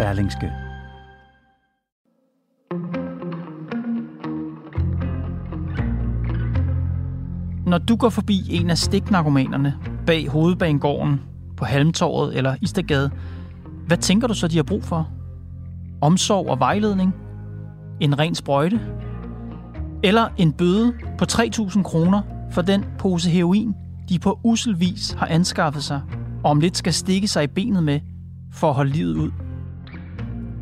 Berlingske. Når du går forbi en af stiknarkomanerne bag hovedbanegården på Halmtorvet eller Istergade, hvad tænker du så, de har brug for? Omsorg og vejledning? En ren sprøjte? Eller en bøde på 3.000 kroner for den pose heroin, de på uselvis har anskaffet sig, og om lidt skal stikke sig i benet med for at holde livet ud?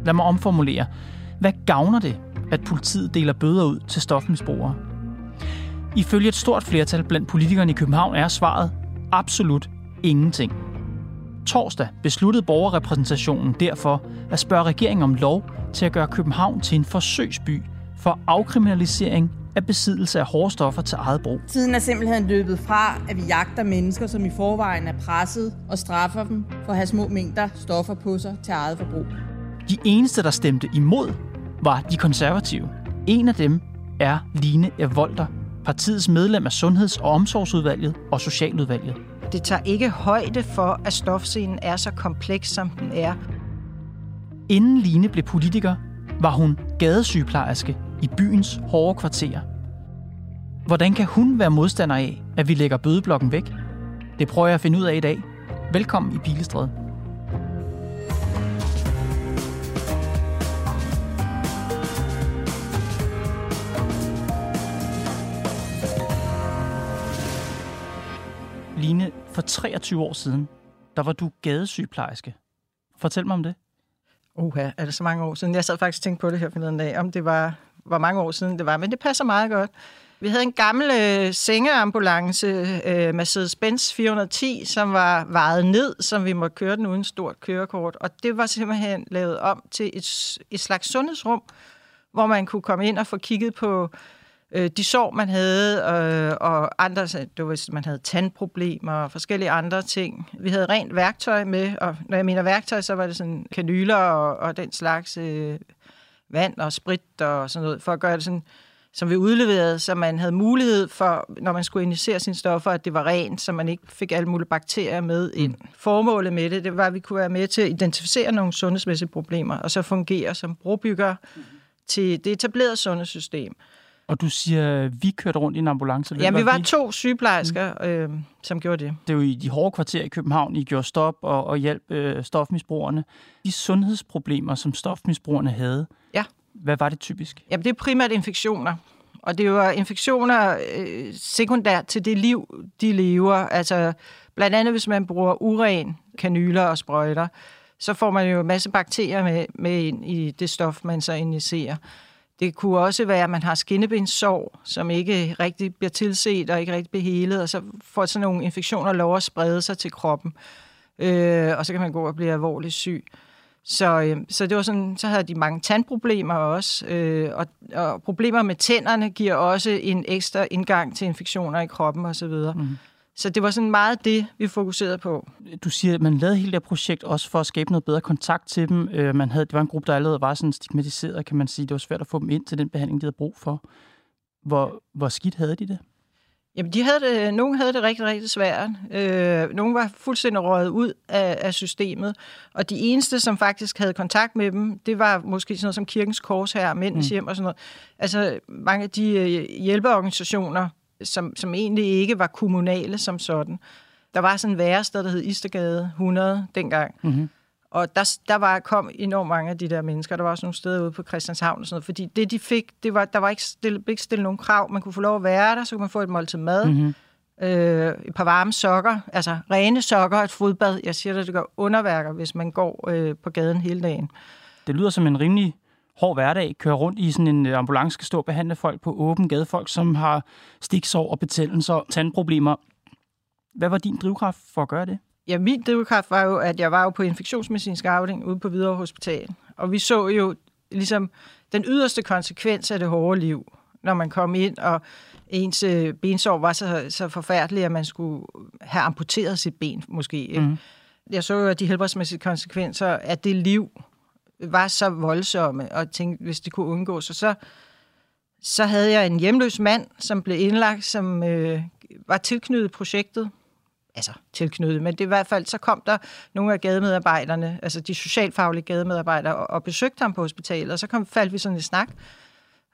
Lad mig omformulere. Hvad gavner det, at politiet deler bøder ud til stofmisbrugere? Ifølge et stort flertal blandt politikerne i København er svaret absolut ingenting. Torsdag besluttede borgerrepræsentationen derfor at spørge regeringen om lov til at gøre København til en forsøgsby for afkriminalisering af besiddelse af hårde stoffer til eget brug. Tiden er simpelthen løbet fra, at vi jagter mennesker, som i forvejen er presset og straffer dem for at have små mængder stoffer på sig til eget forbrug. De eneste, der stemte imod, var de konservative. En af dem er Line Evolter, partiets medlem af Sundheds- og Omsorgsudvalget og Socialudvalget. Det tager ikke højde for, at stofscenen er så kompleks, som den er. Inden Line blev politiker, var hun gadesygeplejerske i byens hårde kvarterer. Hvordan kan hun være modstander af, at vi lægger bødeblokken væk? Det prøver jeg at finde ud af i dag. Velkommen i Pilestræde. Line, for 23 år siden, der var du gadesygeplejerske. Fortæl mig om det. Uha, er det så mange år siden? Jeg sad faktisk og tænkte på det her forleden dag, om det var, hvor mange år siden det var, men det passer meget godt. Vi havde en gammel øh, sengeambulance, øh, Mercedes-Benz 410, som var vejet ned, som vi måtte køre den uden stort kørekort. Og det var simpelthen lavet om til et, et slags sundhedsrum, hvor man kunne komme ind og få kigget på øh, de sår, man havde, øh, og andre, det var, man havde tandproblemer og forskellige andre ting. Vi havde rent værktøj med, og når jeg mener værktøj, så var det sådan kanyler og, og den slags øh, vand og sprit og sådan noget, for at gøre det sådan, som vi udleverede, så man havde mulighed for, når man skulle injicere sine stoffer, at det var rent, så man ikke fik alle mulige bakterier med ind. Mm. Formålet med det, det var, at vi kunne være med til at identificere nogle sundhedsmæssige problemer, og så fungere som brobygger mm. til det etablerede sundhedssystem. Og du siger, vi kørte rundt i en ambulance. Ja, vi var to sygeplejersker, mm. øh, som gjorde det. Det er jo i de hårde kvarterer i København, I gjorde stop og, og hjælp øh, stofmisbrugerne. De sundhedsproblemer, som stofmisbrugerne havde, ja. hvad var det typisk? Ja, det er primært infektioner. Og det var infektioner øh, sekundært til det liv, de lever. Altså blandt andet, hvis man bruger uren, kanyler og sprøjter, så får man jo en masse bakterier med, med ind i det stof, man så injicerer. Det kunne også være, at man har skinnebenssår, som ikke rigtig bliver tilset og ikke rigtig bliver helet, og så får sådan nogle infektioner lov at sprede sig til kroppen. Øh, og så kan man gå og blive alvorligt syg. Så, øh, så det var sådan, så havde de mange tandproblemer også, øh, og, og problemer med tænderne giver også en ekstra indgang til infektioner i kroppen osv. Mm. Så det var sådan meget det, vi fokuserede på. Du siger, at man lavede hele det projekt også for at skabe noget bedre kontakt til dem. Øh, man havde, det var en gruppe, der allerede var sådan stigmatiseret, kan man sige. Det var svært at få dem ind til den behandling, de havde brug for. Hvor, hvor skidt havde de det? Jamen, de havde det, nogle havde det rigtig, rigtig svært. Øh, nogle var fuldstændig røget ud af, af systemet. Og de eneste, som faktisk havde kontakt med dem, det var måske sådan noget som Kirkens Kors her, Mændens mm. Hjem og sådan noget. Altså, mange af de øh, hjælpeorganisationer, som, som egentlig ikke var kommunale som sådan. Der var sådan en værested, der hed Istergade 100 dengang. Mm-hmm. Og der, der var, kom enormt mange af de der mennesker. Der var også nogle steder ude på Christianshavn og sådan noget. Fordi det, de fik, det var, der var ikke stillet, ikke stillet nogen krav. Man kunne få lov at være der, så kunne man få et måltid mad. Mm-hmm. Øh, et par varme sokker, altså rene sokker, et fodbad. Jeg siger dig, det gør underværker, hvis man går øh, på gaden hele dagen. Det lyder som en rimelig hård hverdag, kører rundt i sådan en øh, ambulance, skal stå og behandle folk på åben gade, folk som har stiksår og betændelser, tandproblemer. Hvad var din drivkraft for at gøre det? Ja, min drivkraft var jo, at jeg var jo på infektionsmedicinsk afdeling ude på Hvidovre Hospital. Og vi så jo ligesom den yderste konsekvens af det hårde liv, når man kom ind, og ens øh, bensår var så, så forfærdelig, at man skulle have amputeret sit ben måske. Mm. Jeg så jo, at de helbredsmæssige konsekvenser af det liv var så voldsomme, og tænkte, hvis det kunne undgås. Så, så, så havde jeg en hjemløs mand, som blev indlagt, som øh, var tilknyttet projektet, altså tilknyttet, men det i hvert fald, så kom der nogle af gademedarbejderne, altså de socialfaglige gademedarbejdere, og, og besøgte ham på hospitalet, og så kom, faldt vi sådan i snak,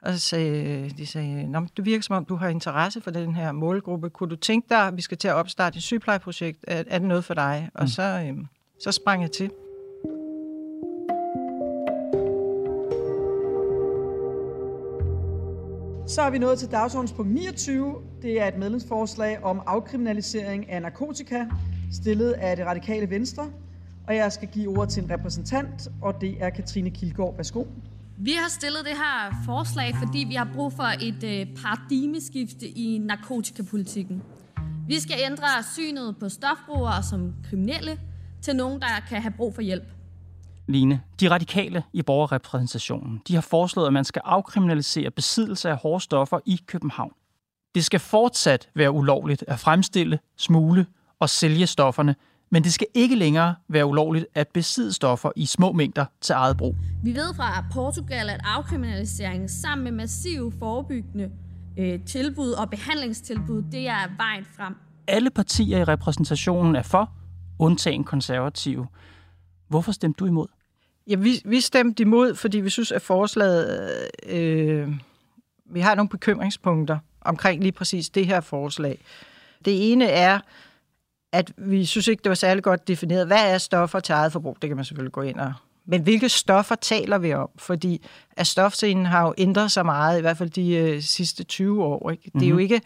og så sagde, de sagde, Nå, det virker som om, du har interesse for den her målgruppe. Kunne du tænke dig, at vi skal til at opstarte et sygeplejeprojekt? Er, er det noget for dig? Og mm. så, øhm, så sprang jeg til. Så er vi nået til dagsordenspunkt 29. Det er et medlemsforslag om afkriminalisering af narkotika, stillet af det radikale venstre. Og jeg skal give ordet til en repræsentant, og det er Katrine Kilgaard. Værsgo. Vi har stillet det her forslag, fordi vi har brug for et øh, paradigmeskifte i narkotikapolitikken. Vi skal ændre synet på stofbrugere som kriminelle til nogen, der kan have brug for hjælp. Line, de radikale i borgerrepræsentationen, de har foreslået, at man skal afkriminalisere besiddelse af hårde stoffer i København. Det skal fortsat være ulovligt at fremstille, smule og sælge stofferne, men det skal ikke længere være ulovligt at besidde stoffer i små mængder til eget brug. Vi ved fra Portugal, at afkriminaliseringen sammen med massive forebyggende øh, tilbud og behandlingstilbud, det er vejen frem. Alle partier i repræsentationen er for, undtagen konservative. Hvorfor stemte du imod? Ja, vi, vi stemte imod, fordi vi synes, at forslaget... Øh, vi har nogle bekymringspunkter omkring lige præcis det her forslag. Det ene er, at vi synes ikke, det var særlig godt defineret. Hvad er stoffer til eget forbrug? Det kan man selvfølgelig gå ind og... Men hvilke stoffer taler vi om? Fordi at stofscenen har jo ændret sig meget, i hvert fald de øh, sidste 20 år. Ikke? Det er jo mhm. ikke...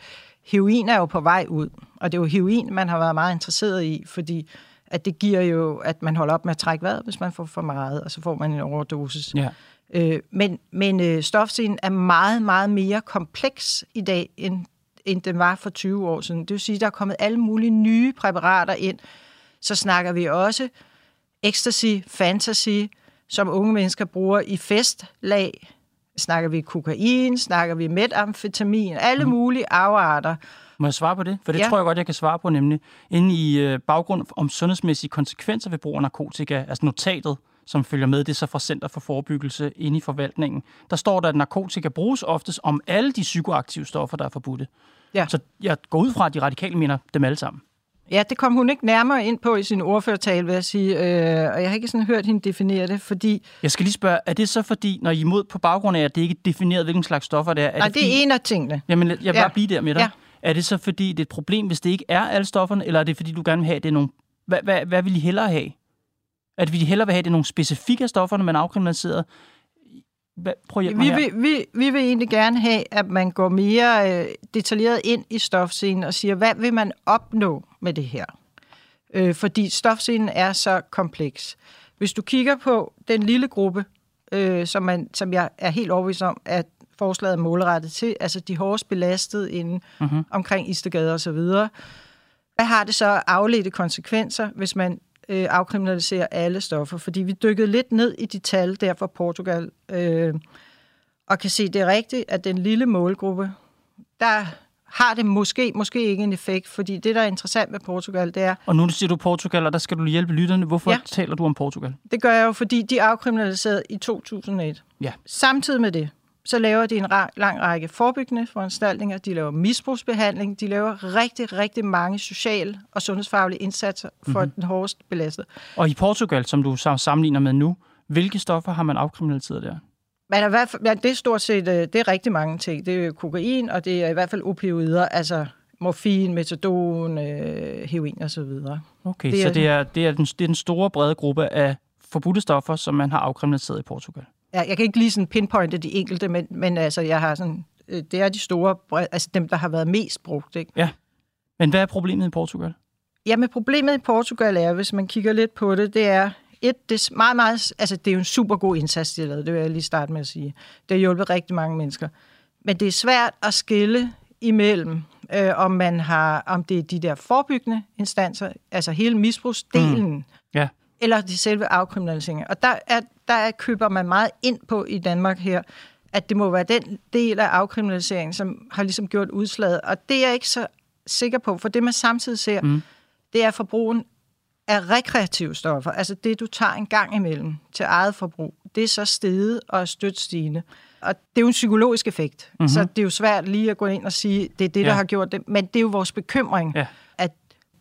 Heroin er jo på vej ud, og det er jo heroin, man har været meget interesseret i, fordi at det giver jo, at man holder op med at trække vejret, hvis man får for meget, og så får man en overdosis. Ja. Øh, men men øh, stofscenen er meget, meget mere kompleks i dag, end end den var for 20 år siden. Det vil sige, at der er kommet alle mulige nye præparater ind. Så snakker vi også ecstasy, fantasy, som unge mennesker bruger i festlag. Snakker vi kokain, snakker vi metamfetamin, alle mm. mulige afarter. Må jeg svare på det? For det ja. tror jeg godt, jeg kan svare på, nemlig inde i øh, baggrund om sundhedsmæssige konsekvenser ved brug af narkotika, altså notatet, som følger med, det er så fra Center for Forebyggelse inde i forvaltningen. Der står der, at narkotika bruges oftest om alle de psykoaktive stoffer, der er forbudte. Ja. Så jeg går ud fra, at de radikale mener dem alle sammen. Ja, det kom hun ikke nærmere ind på i sin ordførertale, vil jeg sige, øh, og jeg har ikke sådan hørt hende definere det, fordi... Jeg skal lige spørge, er det så fordi, når I er imod på baggrund af, at det ikke er defineret, hvilken slags stoffer det er? er Nej, det, det er en af tingene. Jamen, jeg vil ja. bare blive der med dig. Ja. Er det så fordi, det er et problem, hvis det ikke er alle stofferne, eller er det fordi, du gerne vil have, det er nogle... Hvad, hvad, hvad vil I hellere have? At vi hellere vil have, det er nogle specifikke stoffer, når man er afkriminaliseret, Prøv at vi, vil, vi, vi vil egentlig gerne have, at man går mere øh, detaljeret ind i stofscenen og siger, hvad vil man opnå med det her? Øh, fordi stofscenen er så kompleks. Hvis du kigger på den lille gruppe, øh, som, man, som jeg er helt overbevist om, at forslaget er målrettet til, altså de hårdest belastede inden uh-huh. omkring Istegade og så videre, hvad har det så afledte konsekvenser, hvis man øh, afkriminalisere alle stoffer, fordi vi dykkede lidt ned i de tal der fra Portugal, øh, og kan se, det er rigtigt, at den lille målgruppe, der har det måske, måske ikke en effekt, fordi det, der er interessant med Portugal, det er... Og nu siger du Portugal, og der skal du hjælpe lytterne. Hvorfor ja, taler du om Portugal? Det gør jeg jo, fordi de afkriminaliserede i 2001. Ja. Samtidig med det, så laver de en lang række forebyggende foranstaltninger, de laver misbrugsbehandling, de laver rigtig, rigtig mange sociale og sundhedsfaglige indsatser for mm-hmm. den hårdest belastede. Og i Portugal, som du sammenligner med nu, hvilke stoffer har man afkriminaliseret der? Men i hvert fald, ja, det er stort set øh, det er rigtig mange ting. Det er kokain, og det er i hvert fald opioider, altså morfin, metadon, øh, heroin og så videre. Okay, det er, så det er, det, er den, det er den store brede gruppe af forbudte stoffer, som man har afkriminaliseret i Portugal? Ja, jeg kan ikke lige sådan pinpointe de enkelte, men, men altså, jeg har sådan, øh, det er de store, altså dem, der har været mest brugt. Ikke? Ja, men hvad er problemet i Portugal? Jamen, problemet i Portugal er, hvis man kigger lidt på det, det er, et, det er meget, meget, altså det er jo en super god indsats, de har lavet, det vil jeg lige starte med at sige. Det har hjulpet rigtig mange mennesker. Men det er svært at skille imellem øh, om man har, om det er de der forebyggende instanser, altså hele misbrugsdelen, mm. Ja. Eller de selve afkriminaliseringer. Og der, er, der er, køber man meget ind på i Danmark her, at det må være den del af afkriminaliseringen, som har ligesom gjort udslaget. Og det er jeg ikke så sikker på, for det man samtidig ser, mm. det er forbrugen af rekreative stoffer, altså det, du tager en gang imellem til eget forbrug, det er så steget og stødt stigende. Og det er jo en psykologisk effekt, mm-hmm. så det er jo svært lige at gå ind og sige, det er det, der ja. har gjort det. Men det er jo vores bekymring, ja.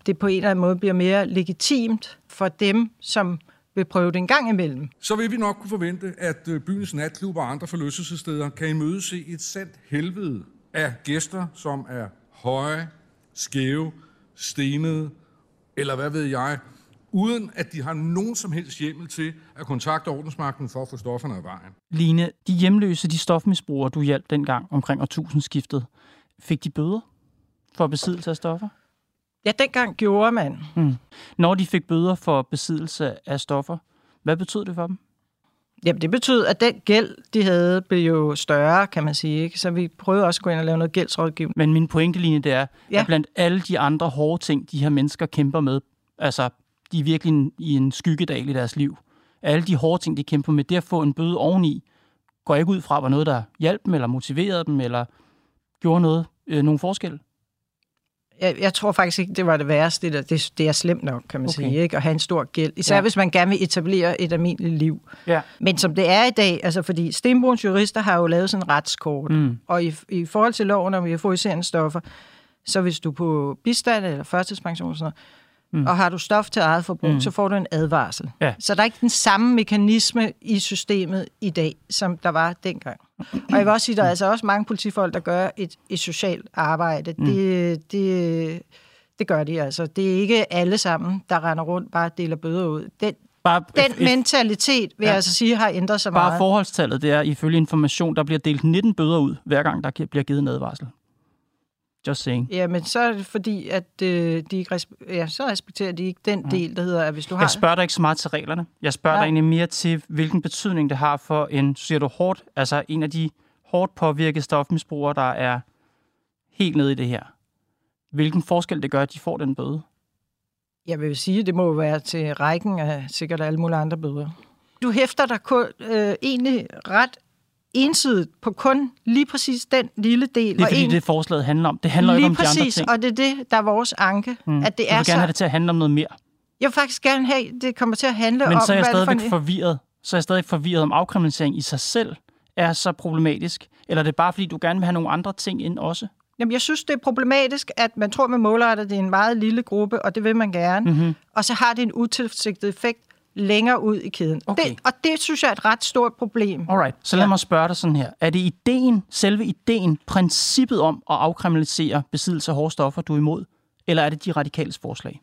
Det på en eller anden måde bliver mere legitimt for dem, som vil prøve det en gang imellem. Så vil vi nok kunne forvente, at øh, byens natklub og andre forlystelsessteder kan imødese et sandt helvede af gæster, som er høje, skæve, stenede, eller hvad ved jeg, uden at de har nogen som helst hjemmel til at kontakte ordensmagten for at få stofferne af vejen. Line, de hjemløse, de stofmisbrugere, du hjalp dengang omkring årtusindskiftet, fik de bøder for besiddelse af stoffer? Ja, dengang gjorde man. Hmm. Når de fik bøder for besiddelse af stoffer, hvad betød det for dem? Jamen, det betød, at den gæld, de havde, blev jo større, kan man sige. Ikke? Så vi prøvede også at gå ind og lave noget gældsrådgivning. Men min pointelinje, det er, ja. at blandt alle de andre hårde ting, de her mennesker kæmper med, altså de er virkelig i en skyggedal i deres liv. Alle de hårde ting, de kæmper med, det at få en bøde oveni, går ikke ud fra, var noget, der hjalp dem, eller motiverede dem, eller gjorde noget, øh, nogen forskel? Jeg, jeg tror faktisk ikke, det var det værste. Det, det, det er slemt nok, kan man okay. sige, ikke? at have en stor gæld. Især ja. hvis man gerne vil etablere et almindeligt liv. Ja. Men som det er i dag, altså fordi Stenbruns jurister har jo lavet sådan en retskort, mm. og i, i forhold til loven om euforiserende stoffer, så hvis du på bistand eller førtidspension og sådan noget, Mm. Og har du stof til eget forbrug, mm. så får du en advarsel. Ja. Så der er ikke den samme mekanisme i systemet i dag, som der var dengang. Og jeg vil også sige, at der er altså også mange politifolk, der gør et, et socialt arbejde. Mm. Det, det, det gør de altså. Det er ikke alle sammen, der render rundt bare deler bøder ud. Den, bare den et, mentalitet, vil ja. jeg altså sige, har ændret sig bare meget. Bare forholdstallet, det er ifølge information, der bliver delt 19 bøder ud, hver gang der bliver givet en advarsel. Just saying. Ja, men så er det fordi, at øh, de ikke ja, så respekterer de ikke den del, der hedder, at hvis du har... Jeg spørger dig ikke så meget til reglerne. Jeg spørger Nej. dig egentlig mere til, hvilken betydning det har for en, siger du hårdt, altså en af de hårdt påvirkede stofmisbrugere, der er helt nede i det her. Hvilken forskel det gør, at de får den bøde? Jeg vil sige, at det må være til rækken af sikkert alle mulige andre bøder. Du hæfter dig kun, øh, egentlig ret ensidigt på kun lige præcis den lille del. Det er fordi, en... det forslaget handler om. Det handler lige ikke om præcis, de andre ting. og det er det, der er vores anke. Mm. At det du er vil så... gerne have det til at handle om noget mere. Jeg vil faktisk gerne have, det kommer til at handle Men om... Men så er jeg stadigvæk for forvirret. Så er jeg stadig forvirret om afkriminalisering i sig selv er så problematisk. Eller er det bare, fordi du gerne vil have nogle andre ting ind også? Jamen, jeg synes, det er problematisk, at man tror, man måler, at det er en meget lille gruppe, og det vil man gerne. Mm-hmm. Og så har det en utilsigtet effekt længere ud i kæden. Okay. Det, og det synes jeg er et ret stort problem. Alright, så lad ja. mig spørge dig sådan her. Er det ideen, selve ideen, princippet om at afkriminalisere besiddelse af hårde stoffer, du er imod? Eller er det de radikales forslag?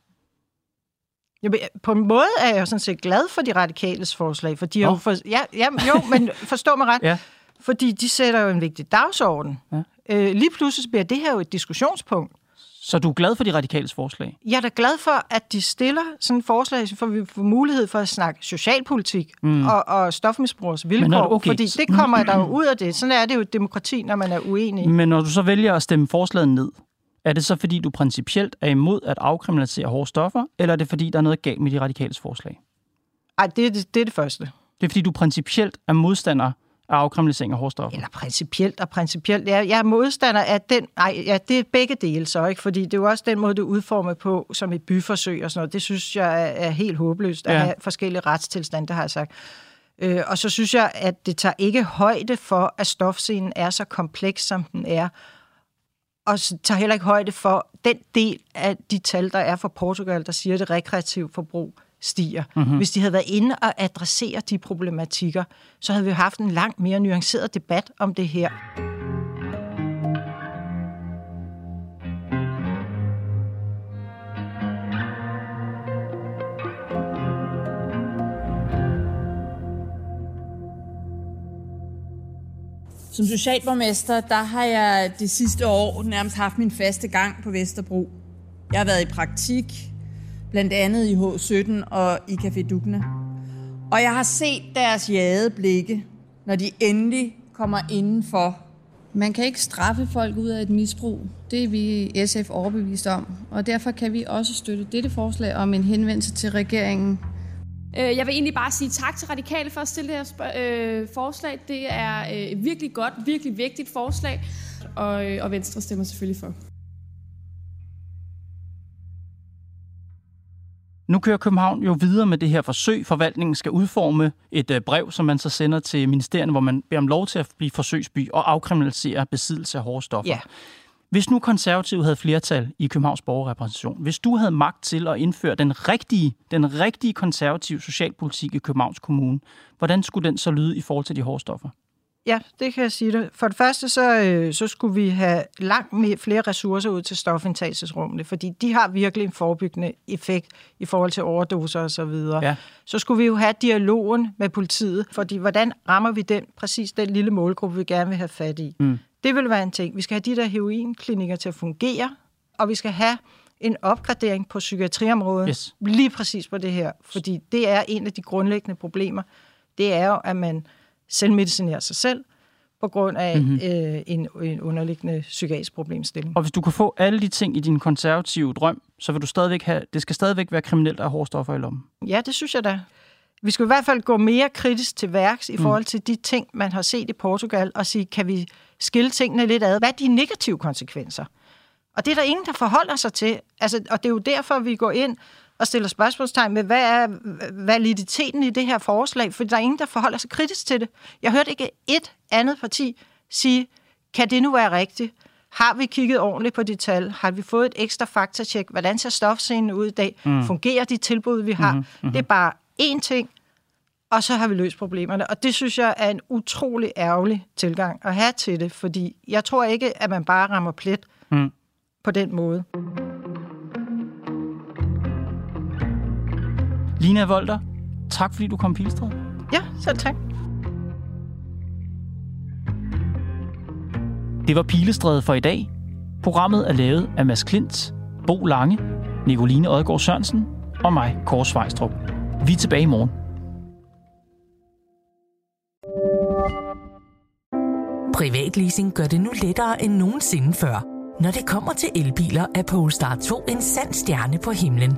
Jamen, på en måde er jeg jo sådan set glad for de radikales forslag, for de oh. jo, for, ja, ja, jo, men forstå mig ret, ja. fordi de sætter jo en vigtig dagsorden. Ja. Øh, lige pludselig bliver det her jo et diskussionspunkt. Så du er glad for de radikales forslag? Jeg er da glad for, at de stiller sådan et forslag, så vi får mulighed for at snakke socialpolitik mm. og, og stofmisbrugers vilkår, Men okay. fordi det kommer der jo ud af det. Sådan er det jo et demokrati, når man er uenig. Men når du så vælger at stemme forslaget ned, er det så fordi, du principielt er imod at afkriminalisere hårde stoffer, eller er det fordi, der er noget galt med de radikales forslag? Nej, det, det, det er det første. Det er fordi, du principielt er modstander af afkriminalisering af hårdstoffer? Eller principielt og principielt. Jeg, jeg er modstander af den... Nej, ja, det er begge dele så, ikke? Fordi det er jo også den måde, det er udformet på som et byforsøg og sådan noget. Det synes jeg er, er helt håbløst at ja. have forskellige retstilstande, det har jeg sagt. Øh, og så synes jeg, at det tager ikke højde for, at stofscenen er så kompleks, som den er. Og så tager heller ikke højde for den del af de tal, der er for Portugal, der siger, at det rekreative forbrug stiger. Mm-hmm. Hvis de havde været inde og adressere de problematikker, så havde vi haft en langt mere nuanceret debat om det her. Som socialborgmester, der har jeg det sidste år nærmest haft min faste gang på Vesterbro. Jeg har været i praktik, blandt andet i H17 og i Café Dugna. Og jeg har set deres jade blikke, når de endelig kommer indenfor Man kan ikke straffe folk ud af et misbrug. Det er vi i SF overbevist om. Og derfor kan vi også støtte dette forslag om en henvendelse til regeringen. Øh, jeg vil egentlig bare sige tak til Radikale for at stille det her øh, forslag. Det er øh, et virkelig godt, virkelig vigtigt forslag, og, og Venstre stemmer selvfølgelig for. Nu kører København jo videre med det her forsøg. Forvaltningen skal udforme et øh, brev, som man så sender til ministerierne, hvor man beder om lov til at blive forsøgsby og afkriminalisere besiddelse af hårde stoffer. Ja. Hvis nu konservative havde flertal i Københavns borgerrepræsentation, hvis du havde magt til at indføre den rigtige, den rigtige konservative socialpolitik i Københavns Kommune, hvordan skulle den så lyde i forhold til de hårde stoffer? Ja, det kan jeg sige dig. For det første, så, øh, så skulle vi have langt mere, flere ressourcer ud til stofindtagelsesrummene, fordi de har virkelig en forebyggende effekt i forhold til overdoser og så videre. Ja. Så skulle vi jo have dialogen med politiet, fordi hvordan rammer vi den, præcis den lille målgruppe, vi gerne vil have fat i. Mm. Det vil være en ting. Vi skal have de der heroinklinikker til at fungere, og vi skal have en opgradering på psykiatriområdet, Yes. lige præcis på det her, fordi det er en af de grundlæggende problemer. Det er jo, at man selvmedicinerer sig selv på grund af Mhm. mm-hmm. øh, en, en underliggende psykiatrisk problemstilling. Og hvis du kan få alle de ting i din konservative drøm, så vil du stadigvæk have, det skal stadigvæk være kriminelt at have stoffer i lommen. Ja, det synes jeg da. Vi skal i hvert fald gå mere kritisk til værks i forhold til de ting, man har set i Portugal, og sige, kan vi skille tingene lidt ad? Hvad er de negative konsekvenser? Og det er der ingen, der forholder sig til. Altså, og det er jo derfor, vi går ind og stiller spørgsmålstegn med, hvad er validiteten i det her forslag? For der er ingen, der forholder sig kritisk til det. Jeg hørte ikke et andet parti sige, kan det nu være rigtigt? Har vi kigget ordentligt på de tal? Har vi fået et ekstra faktatjek? Hvordan ser stofscenen ud i dag? Mm. Fungerer de tilbud, vi har? Mm-hmm. Det er bare én ting, og så har vi løst problemerne. Og det synes jeg er en utrolig ærgerlig tilgang at have til det, fordi jeg tror ikke, at man bare rammer plet Mm. på den måde. Lina Volter, tak fordi du kom Pilstred. Ja, så tak. Det var Pilestræde for i dag. Programmet er lavet af Mads Klint, Bo Lange, Nicoline Odgaard Sørensen og mig, Kåre Svejstrup. Vi er tilbage i morgen. Privatleasing gør det nu lettere end nogensinde før. Når det kommer til elbiler, er Polestar 2 en sand stjerne på himlen.